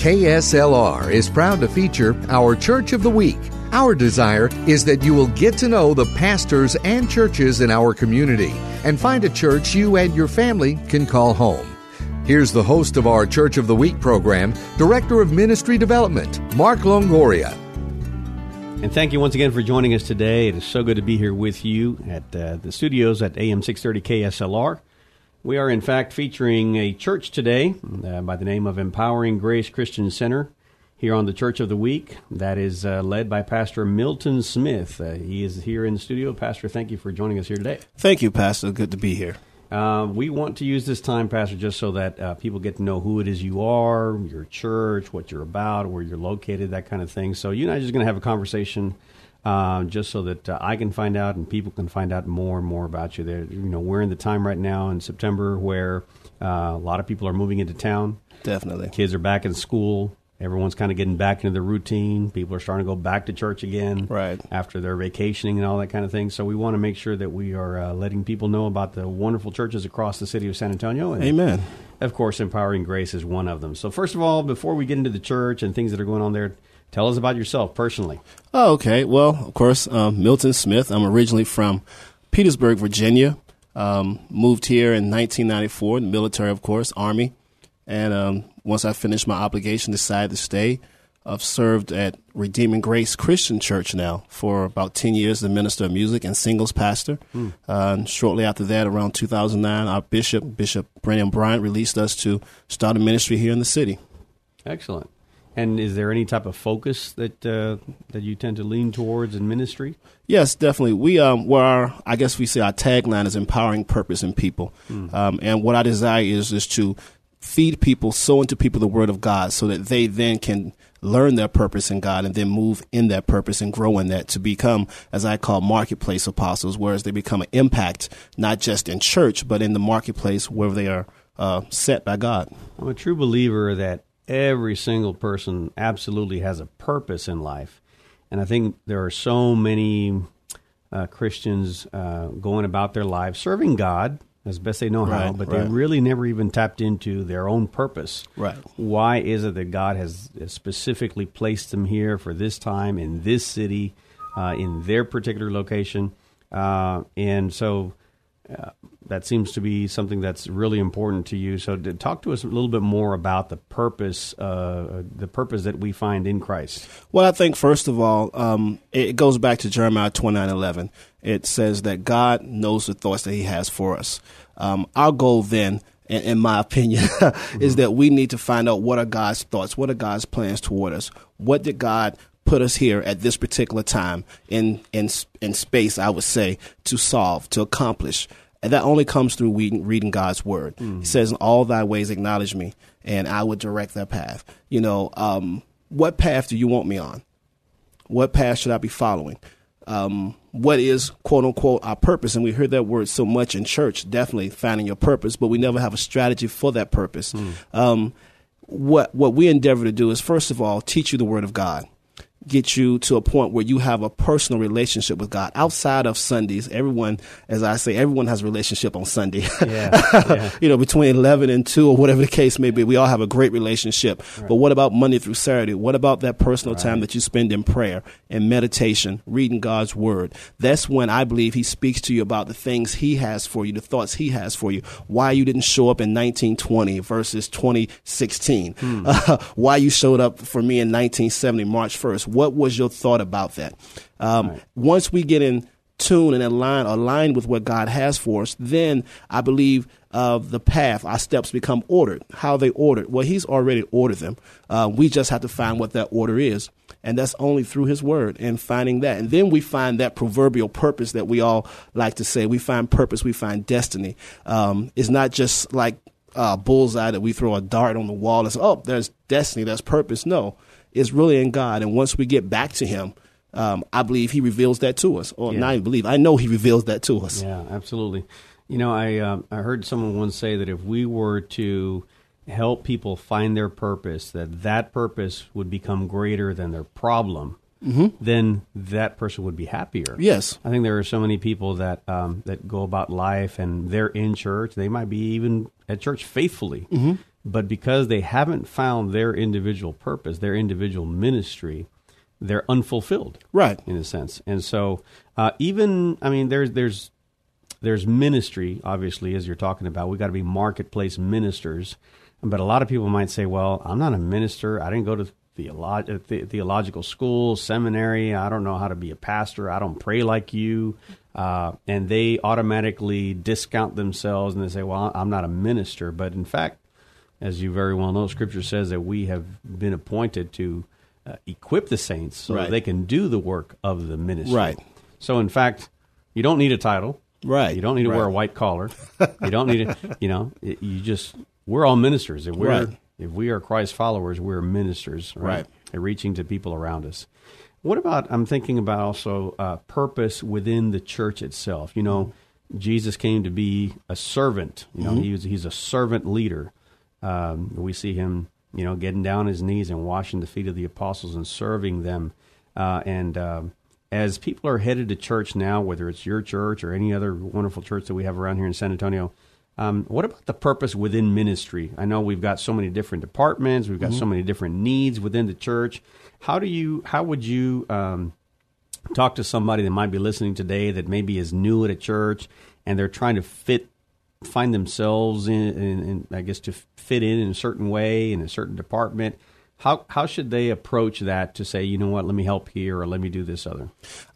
KSLR is proud to feature our Church of the Week. Our desire is that you will get to know the pastors and churches in our community and find a church you and your family can call home. Here's the host of our Church of the Week program, Director of Ministry Development, Mark Longoria. And thank you once again for joining us today. It is so good to be here with you at uh, the studios at AM 630 KSLR. We are, in fact, featuring a church today uh, by the name of Empowering Grace Christian Center here on the Church of the Week. That is uh, led by Pastor Milton Smith. Uh, he is here in the studio. Pastor, thank you for joining us here today. Thank you, Pastor. Good to be here. Uh, we want to use this time, Pastor, just so that uh, people get to know who it is you are, your church, what you're about, where you're located, that kind of thing. So you and I are just going to have a conversation uh, just so that uh, I can find out and people can find out more and more about you. There, you know, we're in the time right now in September where uh, a lot of people are moving into town. Definitely, kids are back in school. Everyone's kind of getting back into the routine. People are starting to go back to church again, right after their vacationing and all that kind of thing. So we want to make sure that we are uh, letting people know about the wonderful churches across the city of San Antonio. And Amen. Of course, empowering grace is one of them. So first of all, before we get into the church and things that are going on there, Tell us about yourself personally. Oh, okay. Well, of course, um, Milton Smith. I'm originally from Petersburg, Virginia. Um, moved here in 1994 in the military, of course, Army. And um, once I finished my obligation, decided to stay. I've served at Redeeming Grace Christian Church now for about 10 years as a minister of music and singles pastor. Mm. Uh, and shortly after that, around 2009, our bishop, Bishop Brennan Bryant, released us to start a ministry here in the city. Excellent. And is there any type of focus that uh, that you tend to lean towards in ministry? Yes, definitely. We um, where our I guess we say our tagline is empowering purpose in people, mm. um, and what I desire is is to feed people, sow into people the word of God, so that they then can learn their purpose in God and then move in that purpose and grow in that to become, as I call, marketplace apostles, whereas they become an impact not just in church but in the marketplace where they are uh, set by God. I'm a true believer that every single person absolutely has a purpose in life. And I think there are so many uh, Christians uh, going about their lives serving God as best they know right, how, but right. they really never even tapped into their own purpose. Right. Why is it that God has specifically placed them here for this time in this city, uh, in their particular location? Uh, and so uh, that seems to be something that's really important to you. So, to talk to us a little bit more about the purpose, uh, the purpose that we find in Christ. Well, I think first of all, um, it goes back to Jeremiah twenty nine eleven. It says that God knows the thoughts that He has for us. Um, our goal then in, my opinion, mm-hmm. is that we need to find out what are God's thoughts, what are God's plans toward us, what did God put us here at this particular time in in in space. I would say to solve, to accomplish. And that only comes through reading, reading God's word. Mm. He says, In all thy ways acknowledge me, and I would direct their path. You know, um, what path do you want me on? What path should I be following? Um, what is quote unquote our purpose? And we hear that word so much in church, definitely finding your purpose, but we never have a strategy for that purpose. Mm. Um, what what we endeavor to do is first of all teach you the word of God get you to a point where you have a personal relationship with God outside of Sundays. Everyone, as I say, everyone has a relationship on Sunday. Yeah, yeah. you know, between 11 and 2 or whatever the case may be, we all have a great relationship. Right. But what about Monday through Saturday? What about that personal right. time that you spend in prayer and meditation, reading God's word? That's when I believe he speaks to you about the things he has for you, the thoughts he has for you, why you didn't show up in 1920 versus 2016, hmm. uh, why you showed up for me in 1970, March 1st what was your thought about that? Um, right. Once we get in tune and align aligned with what God has for us, then I believe uh, the path, our steps become ordered. How they ordered? Well, He's already ordered them. Uh, we just have to find what that order is, and that's only through His Word and finding that. And then we find that proverbial purpose that we all like to say. We find purpose. We find destiny. Um, it's not just like uh, bullseye that we throw a dart on the wall and say, "Oh, there's destiny, there's purpose." No, it's really in God, and once we get back to Him, um, I believe He reveals that to us, or Yeah. not even believe. I know He reveals that to us. Yeah, absolutely. You know, I um, I heard someone once say that if we were to help people find their purpose, that that purpose would become greater than their problem. Then that person would be happier. Yes. I think there are so many people that um, that go about life and they're in church. They might be even at church faithfully, but because they haven't found their individual purpose, their individual ministry, they're unfulfilled Right. in a sense. And so, uh, even I mean, there's there's there's ministry, obviously, as you're talking about. We got to be marketplace ministers. But a lot of people might say, "Well, I'm not a minister. I didn't go to theolo- uh, the- theological school, seminary. I don't know how to be a pastor. I don't pray like you." Uh, and they automatically discount themselves and they say, "Well, I'm not a minister." But in fact, as you very well know, Scripture says that we have been appointed to uh, equip the saints so that they can do the work of the ministry. Right. So, in fact, you don't need a title. Right. You don't need to wear a white collar. You don't need to, you know, it- you just, we're all ministers. If we're, Right. if we are Christ followers, we're ministers, right? Right. And reaching to people around us. What about, I'm thinking about also uh, purpose within the church itself. You know, Jesus came to be a servant. You know, he was, he's a servant leader. Um, we see him, you know, getting down on his knees and washing the feet of the apostles and serving them. Uh, and um, as people are headed to church now, whether it's your church or any other wonderful church that we have around here in San Antonio, um, what about the purpose within ministry? I know we've got so many different departments, we've got so many different needs within the church. How do you? How would you um, talk to somebody that might be listening today that maybe is new at a church and they're trying to fit find themselves in, in, in I guess to fit in in a certain way in a certain department. How how should they approach that to say, you know what, let me help here or let me do this other?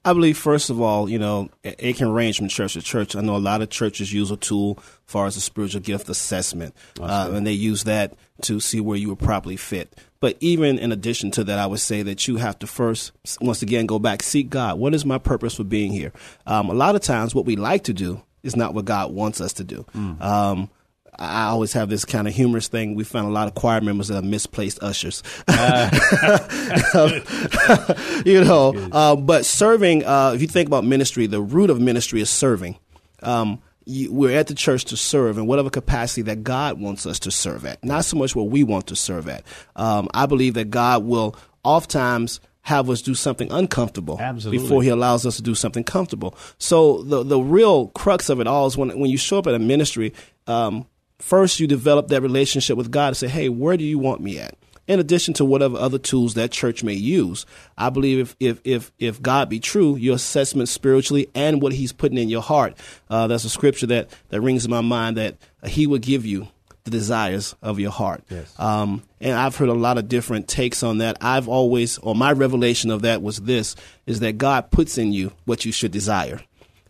I believe, first of all, you know, it, it can range from church to church. I know a lot of churches use a tool as far as a spiritual gift assessment, uh, and they use that to see where you would properly fit. But even in addition to that, I would say that you have to first, once again, go back, seek God. What is my purpose for being here? Um, a lot of times, what we like to do is not what God wants us to do. Um, I always have this kind of humorous thing. We found a lot of choir members that are misplaced ushers. you know, uh, but serving, uh, if you think about ministry, the root of ministry is serving. Um, you, we're at the church to serve in whatever capacity that God wants us to serve at, not so much what we want to serve at. Um, I believe that God will oftentimes have us do something uncomfortable Absolutely. before He allows us to do something comfortable. So the the real crux of it all is when when you show up at a ministry. Um, first, you develop that relationship with God and say, "Hey, where do you want me at?" in addition to whatever other tools that church may use. I believe if if if, if God be true, your assessment spiritually and what He's putting in your heart. Uh, that's a scripture that that rings in my mind that He would give you the desires of your heart. Yes. Um, and I've heard a lot of different takes on that. I've always, or my revelation of that was this: is that God puts in you what you should desire.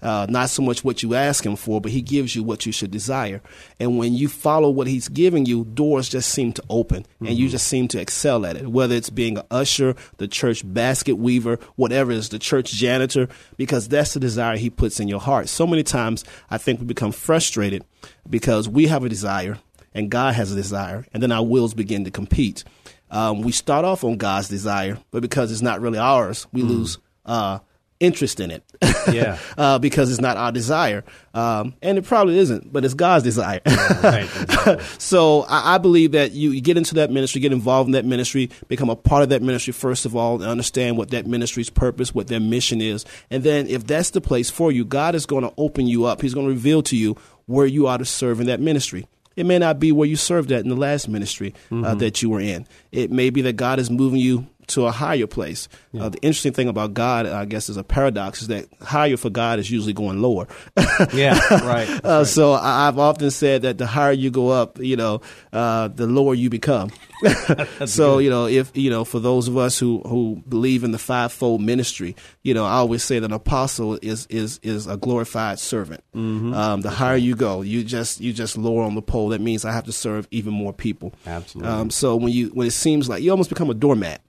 Uh, not so much what you ask him for, but he gives you what you should desire. And when you follow what he's giving you, doors just seem to open and you just seem to excel at it. Whether it's being an usher, the church basket weaver, whatever it is, the church janitor, because that's the desire he puts in your heart. So many times I think we become frustrated because we have a desire and God has a desire, and then our wills begin to compete. Um, we start off on God's desire, but because it's not really ours, we lose uh, interest in it. Yeah. uh, because it's not our desire, um, and it probably isn't, but it's God's desire. Right, exactly. so I, I believe that you, you get into that ministry, get involved in that ministry, become a part of that ministry first of all, and understand what that ministry's purpose, what their mission is, and then if that's the place for you, God is going to open you up. He's going to reveal to you where you are to serve in that ministry. It may not be where you served at in the last ministry uh, that you were in. It may be that God is moving you to a higher place. Uh, the interesting thing about God, I guess, is a paradox: is that higher for God is usually going lower. yeah, right. Uh, So I, I've often said that the higher you go up, you know, uh, the lower you become. so you know, if you know, for those of us who who believe in the fivefold ministry, you know, I always say that an apostle is is is a glorified servant. Um, the higher you go, you just you just lower on the pole. That means I have to serve even more people. Absolutely. Um, so when you when it seems like you almost become a doormat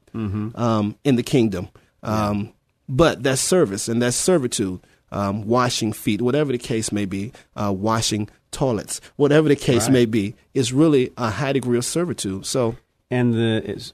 um, in the kingdom, um, but that's service and that's servitude. Um, washing feet, whatever the case may be, uh, washing toilets, whatever the case Right. may be, is really a high degree of servitude. So, And the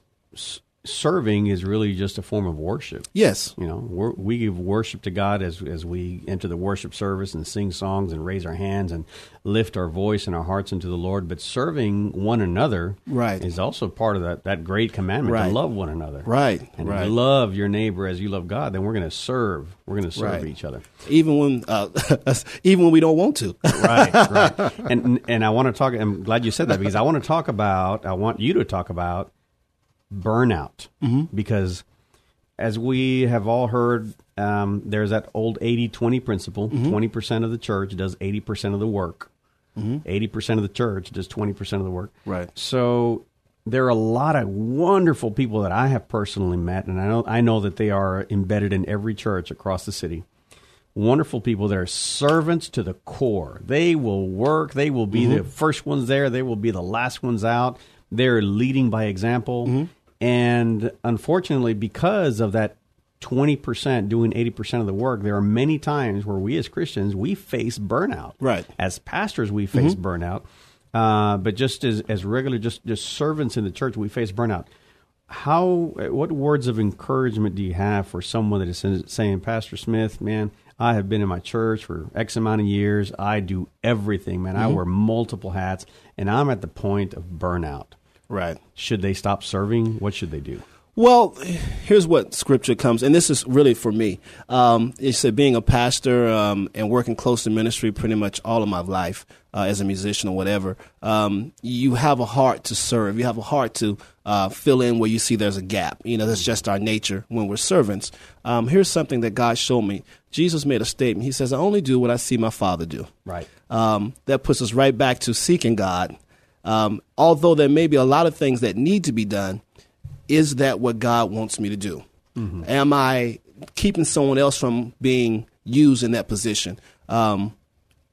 serving is really just a form of worship. yes, You know, we give worship to God as as we enter the worship service and sing songs and raise our hands and lift our voice and our hearts into the Lord. But serving one another Right. is also part of that, that great commandment Right. to love one another. Right, And right. love your neighbor as you love God, then we're going to serve. We're going to serve Right. each other. even when uh, even when we don't want to. right, right. And and I want to talk. I'm glad you said that because I want to talk about. I want you to talk about burnout mm-hmm. because as we have all heard, um, there's that old 80-20 principle. Mm-hmm. 20 percent of the church does eighty percent of the work. Mm-hmm. 80 percent of the church does twenty percent of the work. Right. So there are a lot of wonderful people that I have personally met, and I know I know that they are embedded in every church across the city wonderful people that are servants to the core. They will work. They will be the first ones there. They will be the last ones out. They're leading by example. And unfortunately, because of that 20% doing 80% of the work, there are many times where we as Christians, we face burnout. Right. As pastors, we face burnout. Uh, but just as, as regular, just, just servants in the church, we face burnout how what words of encouragement do you have for someone that is saying pastor smith man i have been in my church for x amount of years i do everything man i wear multiple hats and i'm at the point of burnout Right. should they stop serving what should they do Well, here's what scripture comes, and this is really for me. Um, it said being a pastor um, and working close to ministry pretty much all of my life uh, as a musician or whatever. Um, you have a heart to serve. You have a heart to uh, fill in where you see there's a gap. You know, that's just our nature when we're servants. Um, here's something that God showed me. Jesus made a statement. He says, "I only do what I see my Father do." Right. um, that puts us right back to seeking God. Um, although there may be a lot of things that need to be done, is that what God wants me to do? Am I keeping someone else from being used in that position? Um,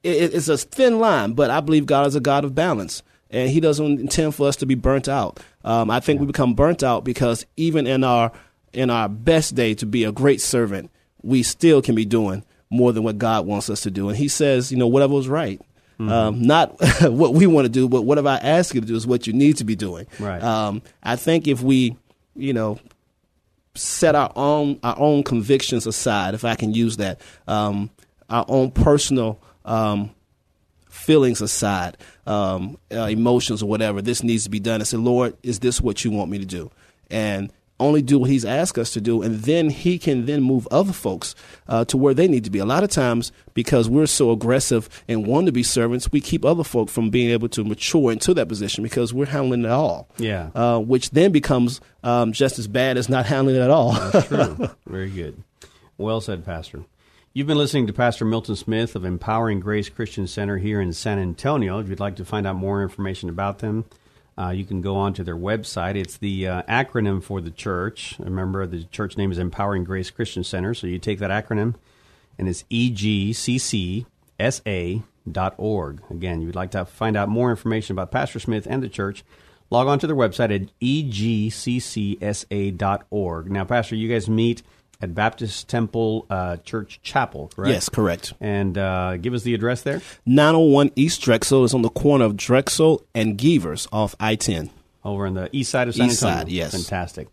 it, it's a thin line, but I believe God is a God of balance, and He doesn't intend for us to be burnt out. Um, I think we become burnt out because even in our in our best day to be a great servant, we still can be doing more than what God wants us to do. And He says, you know, whatever was right. Um, not what we want to do, but whatever I ask you to do is what you need to be doing. Right. Um, I think if we, you know, set our own our own convictions aside, if I can use that, um, our own personal um, feelings aside, um, uh, emotions or whatever. This needs to be done. I said, Lord, is this what you want me to do? And only do what He's asked us to do, and then He can then move other folks uh, to where they need to be. A lot of times, because we're so aggressive and want to be servants, we keep other folk from being able to mature into that position because we're handling it all. Yeah. Uh, which then becomes um, just as bad as not handling it at all. That's true. Very good. Well said, Pastor. You've been listening to Pastor Milton Smith of Empowering Grace Christian Center here in San Antonio. If you'd like to find out more information about them, uh, you can go on to their website. It's the uh, acronym for the church. Remember, the church name is Empowering Grace Christian Center. So you take that acronym, and it's E egcccsa.org. Again, you'd like to find out more information about Pastor Smith and the church, log on to their website at E egcccsa.org. Now, Pastor, you guys meet at Baptist Temple uh, Church Chapel, correct? yes, correct. And uh, give us the address there 901 East Drexel is on the corner of Drexel and Gevers off I 10. over on the east side of San East Antonio. side, yes. Fantastic.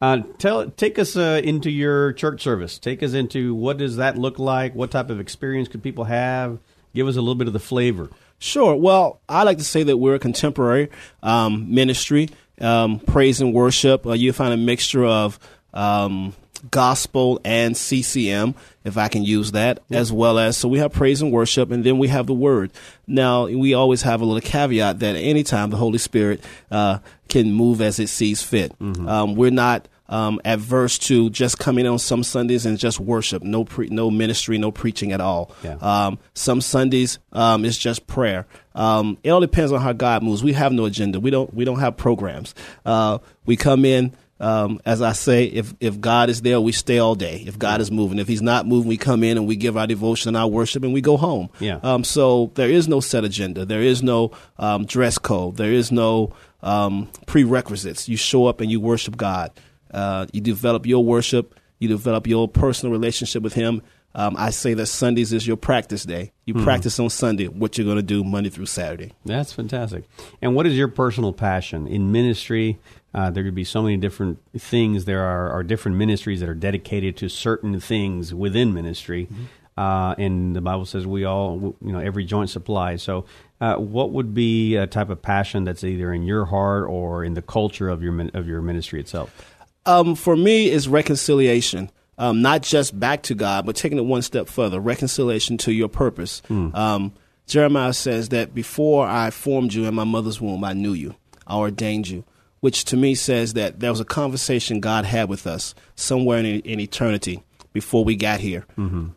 Uh, tell, take us uh, into your church service. Take us into what does that look like? What type of experience could people have? Give us a little bit of the flavor. Sure. Well, I like to say that we're a contemporary um, ministry, um, praise and worship. Uh, you find a mixture of um, gospel and CCM, if I can use that, as well as so we have praise and worship, and then we have the word. Now we always have a little caveat that anytime the Holy Spirit uh, can move as it sees fit. Um, we're not um, adverse to just coming on some Sundays and just worship, no pre- no ministry, no preaching at all. Yeah. Um, some Sundays um, it's just prayer. Um, it all depends on how God moves. We have no agenda. We don't we don't have programs. Uh, we come in. Um, as I say, if if God is there, we stay all day. If God is moving, if He's not moving, we come in and we give our devotion and our worship, and we go home. Yeah. Um, so there is no set agenda. There is no um, dress code. There is no um, prerequisites. You show up and you worship God. Uh, you develop your worship. You develop your personal relationship with Him. Um, I say that Sundays is your practice day. You Mm-hmm. practice on Sunday what you're going to do Monday through Saturday. That's fantastic. And what is your personal passion in ministry? Uh, there could be so many different things. There are, are different ministries that are dedicated to certain things within ministry. Uh, and the Bible says we all, you know, every joint supplies. So, uh, what would be a type of passion that's either in your heart or in the culture of your of your ministry itself? Um, for me, is reconciliation. Um, not just back to God, but taking it one step further, reconciliation to your purpose. Um, Jeremiah says that before I formed you in my mother's womb, I knew you, I ordained you, which to me says that there was a conversation God had with us somewhere in, in eternity before we got here.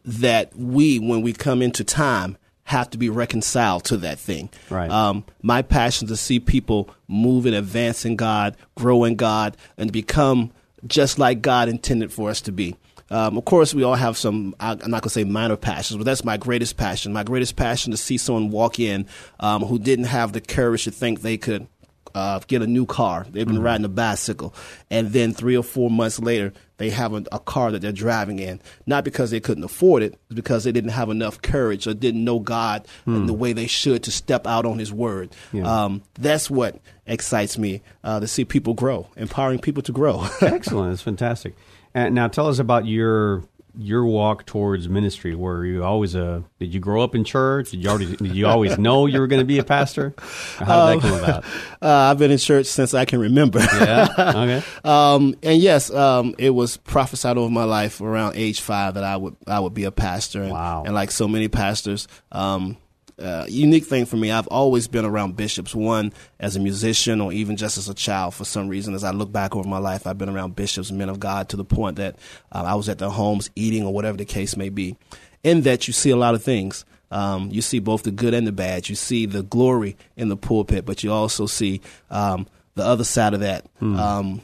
That we, when we come into time, have to be reconciled to that thing. Right. Um, my passion is to see people move and advance in God, grow in God, and become just like God intended for us to be. Um, of course, we all have some, I- I'm not going to say minor passions, but that's my greatest passion. My greatest passion to see someone walk in um, who didn't have the courage to think they could uh, get a new car. They've been riding a bicycle. And then three or four months later, they have a, a car that they're driving in. Not because they couldn't afford it, it's because they didn't have enough courage or didn't know God in the way they should to step out on His word. Yeah. Um, that's what excites me uh, to see people grow, empowering people to grow. Excellent. That's fantastic. And now tell us about your your walk towards ministry. Were you always a? Did you grow up in church? Did you already? Did you always know you were going to be a pastor? How did that come about? uh, I've been in church since I can remember. Yeah. Okay. Um, and yes, um, it was prophesied over my life around age five that I would I would be a pastor. And, Wow. and like so many pastors, um, uh, unique thing for me, I've always been around bishops. One as a musician, or even just as a child. For some reason, as I look back over my life, I've been around bishops, men of God, to the point that uh, I was at their homes eating or whatever the case may be. In that, you see a lot of things. Um, you see both the good and the bad. You see the glory in the pulpit, but you also see um, the other side of that um,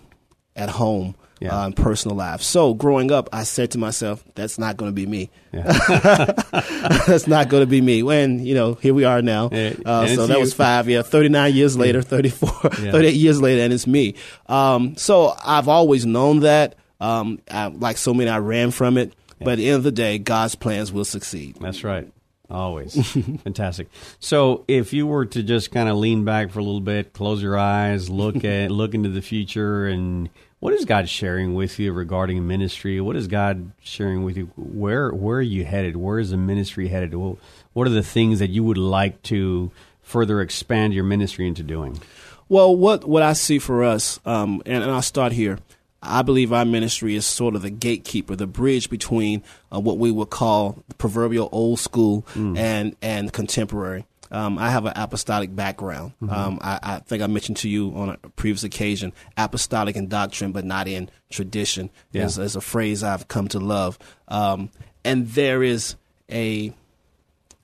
at home Yeah. uh, personal life. So growing up, I said to myself, "That's not going to be me. That's not going to be me." When you know, here we are now. Yeah, Uh, so that you. was five, yeah, thirty nine years later, 34, Yeah. 38 years later, and it's me. Um, so I've always known that. Um, I, like so many, I ran from it. But at the end of the day, God's plans will succeed. That's right. Always. Fantastic. So if you were to just kind of lean back for a little bit, close your eyes, look at look into the future and what is God sharing with you regarding ministry? What is God sharing with you? Where where are you headed? Where is the ministry headed? What are the things that you would like to further expand your ministry into doing? Well, what what I see for us, um, and, and I'll start here. I believe our ministry is sort of the gatekeeper, the bridge between uh, what we would call the proverbial old school and and contemporary. Um, I have an apostolic background. Um, I, I think I mentioned to you on a previous occasion, apostolic in doctrine, but not in tradition, Yeah. is, is a phrase I've come to love. Um, and there is a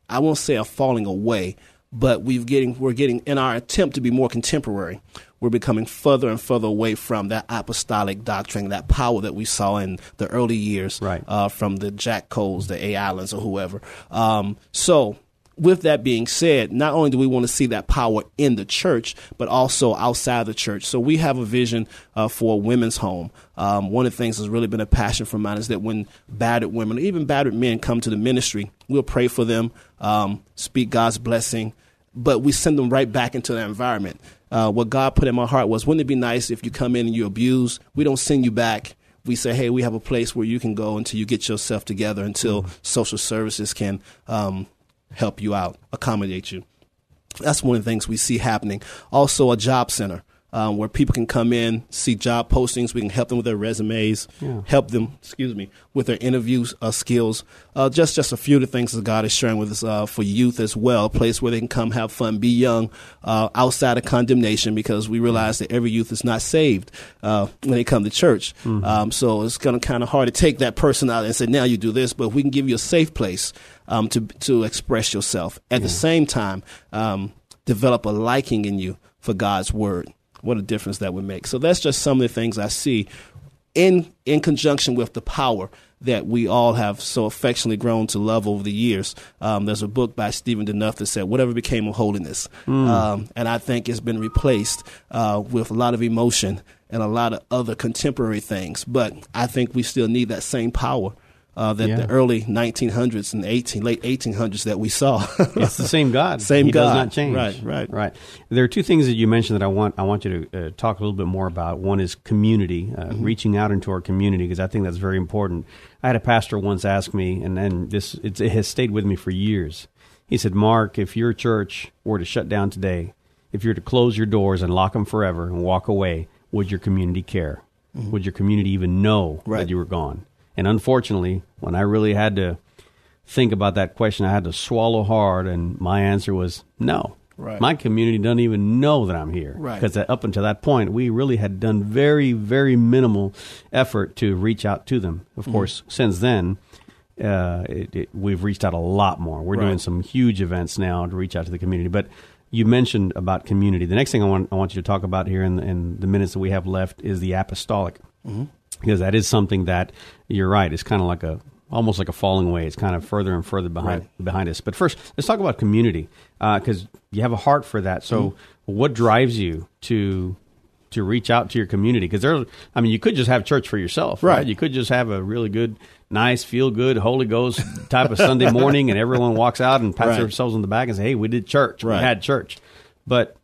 I won't say a falling away, but we've getting we're getting in our attempt to be more contemporary. We're becoming further and further away from that apostolic doctrine, that power that we saw in the early years, Right. uh, from the Jack Coes, the A. Islands, or whoever. Um, so, with that being said, not only do we want to see that power in the church, but also outside the church. So, we have a vision uh, for a women's home. Um, one of the things that's really been a passion for mine is that when battered women, or even battered men, come to the ministry, we'll pray for them, um, speak God's blessing, but we send them right back into the environment. Uh, what God put in my heart was, wouldn't it be nice if you come in and you abuse? We don't send you back. We say, hey, we have a place where you can go until you get yourself together, until social services can um, help you out, accommodate you. That's one of the things we see happening. Also, a job center um, where people can come in, see job postings. We can help them with their resumes, Yeah. help them, excuse me, with their interview uh, skills. Uh, just just a few of the things that God is sharing with us uh, for youth as well. A place where they can come, have fun, be young, uh, outside of condemnation, because we realize that every youth is not saved uh, when they come to church. Um, so it's kind of kind of hard to take that person out and say, now you do this. But we can give you a safe place um, to to express yourself. At the same time, um, develop a liking in you for God's word. What a difference that would make. So that's just some of the things I see in in conjunction with the power that we all have so affectionately grown to love over the years. Um, there's a book by Stephen Denuff that said, "Whatever became of holiness," um, and I think it's been replaced uh, with a lot of emotion and a lot of other contemporary things. But I think we still need that same power uh, that Yeah. the early 1900s and 18 late 1800s that we saw. It's the same God. Same he does God. not change. Right, right. right. There are two things that you mentioned that I want I want you to uh, talk a little bit more about. One is community, uh, Mm-hmm. reaching out into our community because I think that's very important. I had a pastor once ask me, and then this it's, it has stayed with me for years. He said, "Mark, if your church were to shut down today, if you were to close your doors and lock them forever and walk away, would your community care? Would your community even know Mm-hmm. Right. that you were gone?" And unfortunately, when I really had to think about that question, I had to swallow hard, and my answer was no. Right. My community doesn't even know that I'm here. Right. Because up until that point, we really had done very, very minimal effort to reach out to them. Of Mm-hmm. course, since then, uh, it, it, we've reached out a lot more. We're doing some huge events now to reach out to the community. But you mentioned about community. The next thing I want, I want you to talk about here in the, in the minutes that we have left is the apostolic because that is something that you're right. It's kind of like a almost like a falling away. It's kind of further and further behind behind us. But first, let's talk about community because you have a heart for that. So, Mm-hmm. what drives you to to reach out to your community? Because there, I mean, you could just have church for yourself, right? Right. You could just have a really good, nice, feel good, Holy Ghost type of Sunday morning, and everyone walks out and pats Right. themselves on the back and say, "Hey, we did church. We had church." But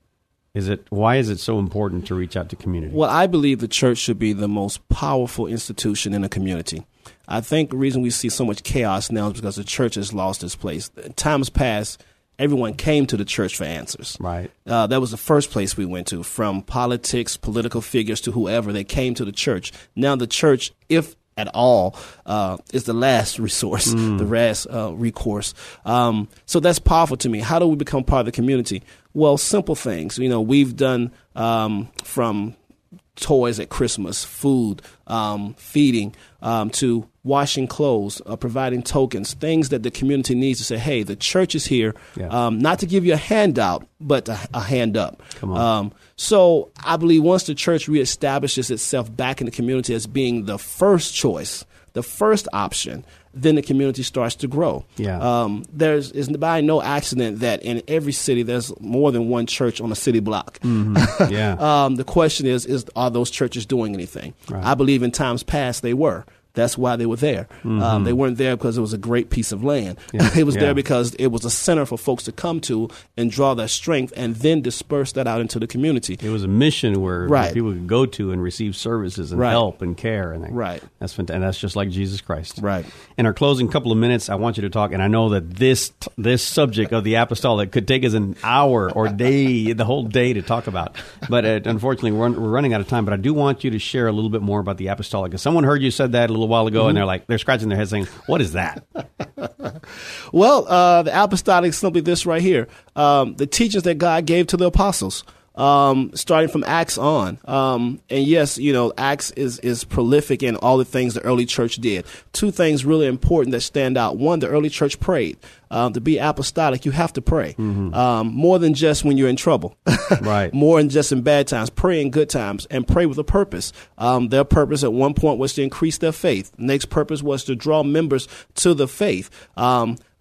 is it why is it so important to reach out to community? Well, I believe the church should be the most powerful institution in a community. I think the reason we see so much chaos now is because the church has lost its place. In times past, everyone came to the church for answers. Right. Uh, that was the first place we went to, from politics, political figures to whoever. They came to the church. Now the church, if at all, uh, is the last resource, the last uh, recourse. Um, so that's powerful to me. How do we become part of the community? Well, simple things. You know, we've done um, from toys at Christmas, food, um, feeding, um, to washing clothes, uh, providing tokens, things that the community needs to say, hey, the church is here, Yeah. um, not to give you a handout, but a, a hand up. Come on. Um, so I believe once the church reestablishes itself back in the community as being the first choice, the first option, then the community starts to grow. Yeah. Um, there's is by no accident that in every city there's more than one church on a city block. yeah. Um, the question is, is are those churches doing anything? Right. I believe in times past they were. That's why they were there. Um, they weren't there because it was a great piece of land. Mm-hmm. Yeah. it was Yeah. there because it was a center for folks to come to and draw their strength and then disperse that out into the community. It was a mission where, where Right. people could go to and receive services and Right. help and care, and that- Right. That's fantastic. And that's just like Jesus Christ. Right. In our closing couple of minutes, I want you to talk, and I know that this this subject of the apostolic could take us an hour or day, the whole day to talk about. But uh, unfortunately, we're, we're running out of time. But I do want you to share a little bit more about the apostolic, because someone heard you said that a little while ago, Mm-hmm. and they're like, they're scratching their head saying, "What is that?" Well, uh, the apostolic is simply this right here: um, the teachings that God gave to the apostles, um, starting from Acts on. Um, and yes, you know, Acts is is prolific in all the things the early church did. Two things really important that stand out: one, the early church prayed. Um, to be apostolic, you have to pray um, more than just when you're in trouble. Right. more than just in bad times. Pray in good times and pray with a purpose. Um, their purpose at one point was to increase their faith. Next purpose was to draw members to the faith.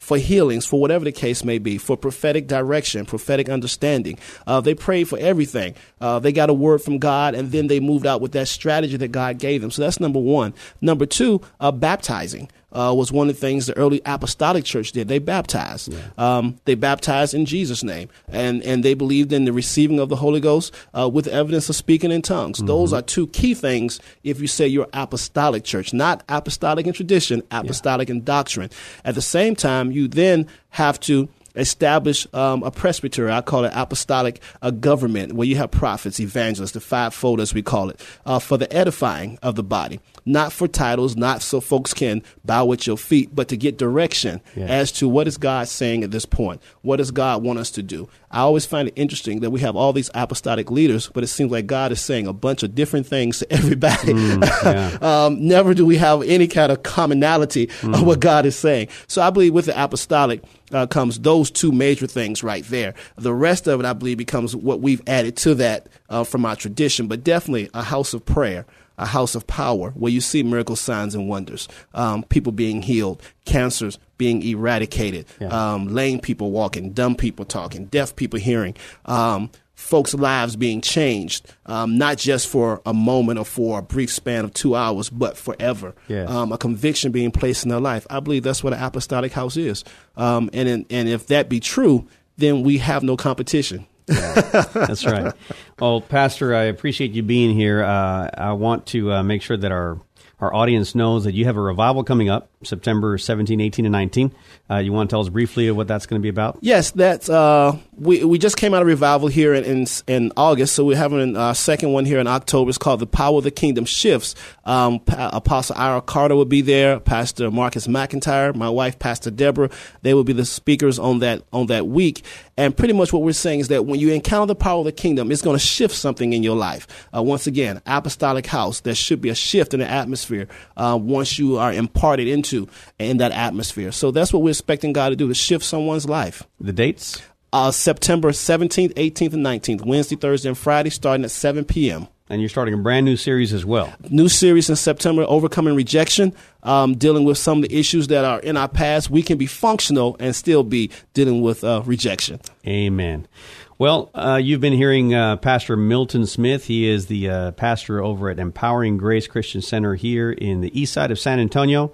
For healings, for whatever the case may be, for prophetic direction, prophetic understanding. Uh, they prayed for everything. Uh, they got a word from God, and then they moved out with that strategy that God gave them. So that's number one. Number two, uh, baptizing. Uh, was one of the things the early apostolic church did. They baptized. Um, they baptized in Jesus' name, and and they believed in the receiving of the Holy Ghost uh, with evidence of speaking in tongues. Those are two key things. If you say you're apostolic church, not apostolic in tradition, apostolic in doctrine. At the same time, you then have to establish um, a presbytery. I call it apostolic a government, where you have prophets, evangelists, the fivefold as we call it, uh, for the edifying of the body, not for titles, not so folks can bow at your feet, but to get direction Yeah. as to what is God saying at this point. What does God want us to do? I always find it interesting that we have all these apostolic leaders, but it seems like God is saying a bunch of different things to everybody. yeah. um, never do we have any kind of commonality of what God is saying. So I believe with the apostolic uh, comes those two major things right there. The rest of it, I believe, becomes what we've added to that uh, from our tradition, but definitely a house of prayer. A house of power where you see miracle signs and wonders, um, people being healed, cancers being eradicated, Yeah. um, lame people walking, dumb people talking, deaf people hearing, um, folks' lives being changed, um, not just for a moment or for a brief span of two hours, but forever. Yes. Um, a conviction being placed in their life. I believe that's what an apostolic house is. Um, and in, and if that be true, then we have no competition. That's right. Well, Pastor, I appreciate you being here. Uh, I want to uh, make sure that our our audience knows that you have a revival coming up September 17, 18, and 19. Uh, you want to tell us briefly what that's going to be about? Yes, that's uh, we we just came out of revival here in in, in August, so we're having a second one here in October. It's called "The Power of the Kingdom Shifts." Um, pa- Apostle Ira Carter will be there. Pastor Marcus McIntyre, my wife, Pastor Deborah, they will be the speakers on that on that week. And pretty much what we're saying is that when you encounter the power of the kingdom, it's going to shift something in your life. Uh, once again, apostolic house. There should be a shift in the atmosphere uh, once you are imparted into in that atmosphere. So that's what we're expecting God to do to shift someone's life. The dates? Uh, September 17th, 18th, and 19th, Wednesday, Thursday, and Friday, starting at 7 p.m. And you're starting a brand new series as well. New series in September, Overcoming Rejection, um, dealing with some of the issues that are in our past. We can be functional and still be dealing with uh, rejection. Amen. Well, uh, you've been hearing uh, Pastor Milton Smith. He is the uh, pastor over at Empowering Grace Christian Center here in the east side of San Antonio.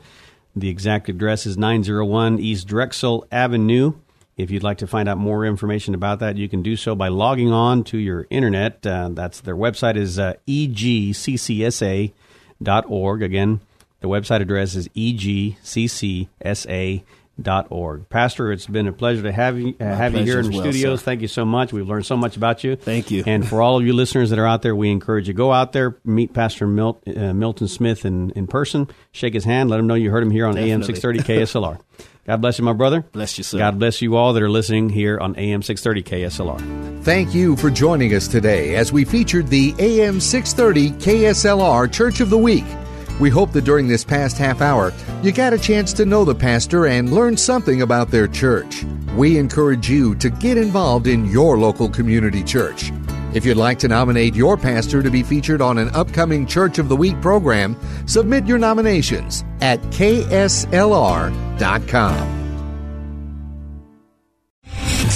The exact address is 901 East Drexel Avenue. If you'd like to find out more information about that, you can do so by logging on to your internet. Uh, that's their website is uh, egccsa.org. Again, the website address is egccsa.org. Pastor, it's been a pleasure to have you uh, have you here in the well, studios. sir. Thank you so much. We've learned so much about you. Thank you. And for all of you listeners that are out there, we encourage you go out there, meet Pastor Milt, uh, Milton Smith in, in person, shake his hand, let him know you heard him here on AM Definitely. 630 KSLR. God bless you, my brother. Bless you, sir. God bless you all that are listening here on AM 630 KSLR. Thank you for joining us today as we featured the AM 630 KSLR Church of the Week. We hope that during this past half hour, you got a chance to know the pastor and learn something about their church. We encourage you to get involved in your local community church. If you'd like to nominate your pastor to be featured on an upcoming Church of the Week program, submit your nominations at kslr.com.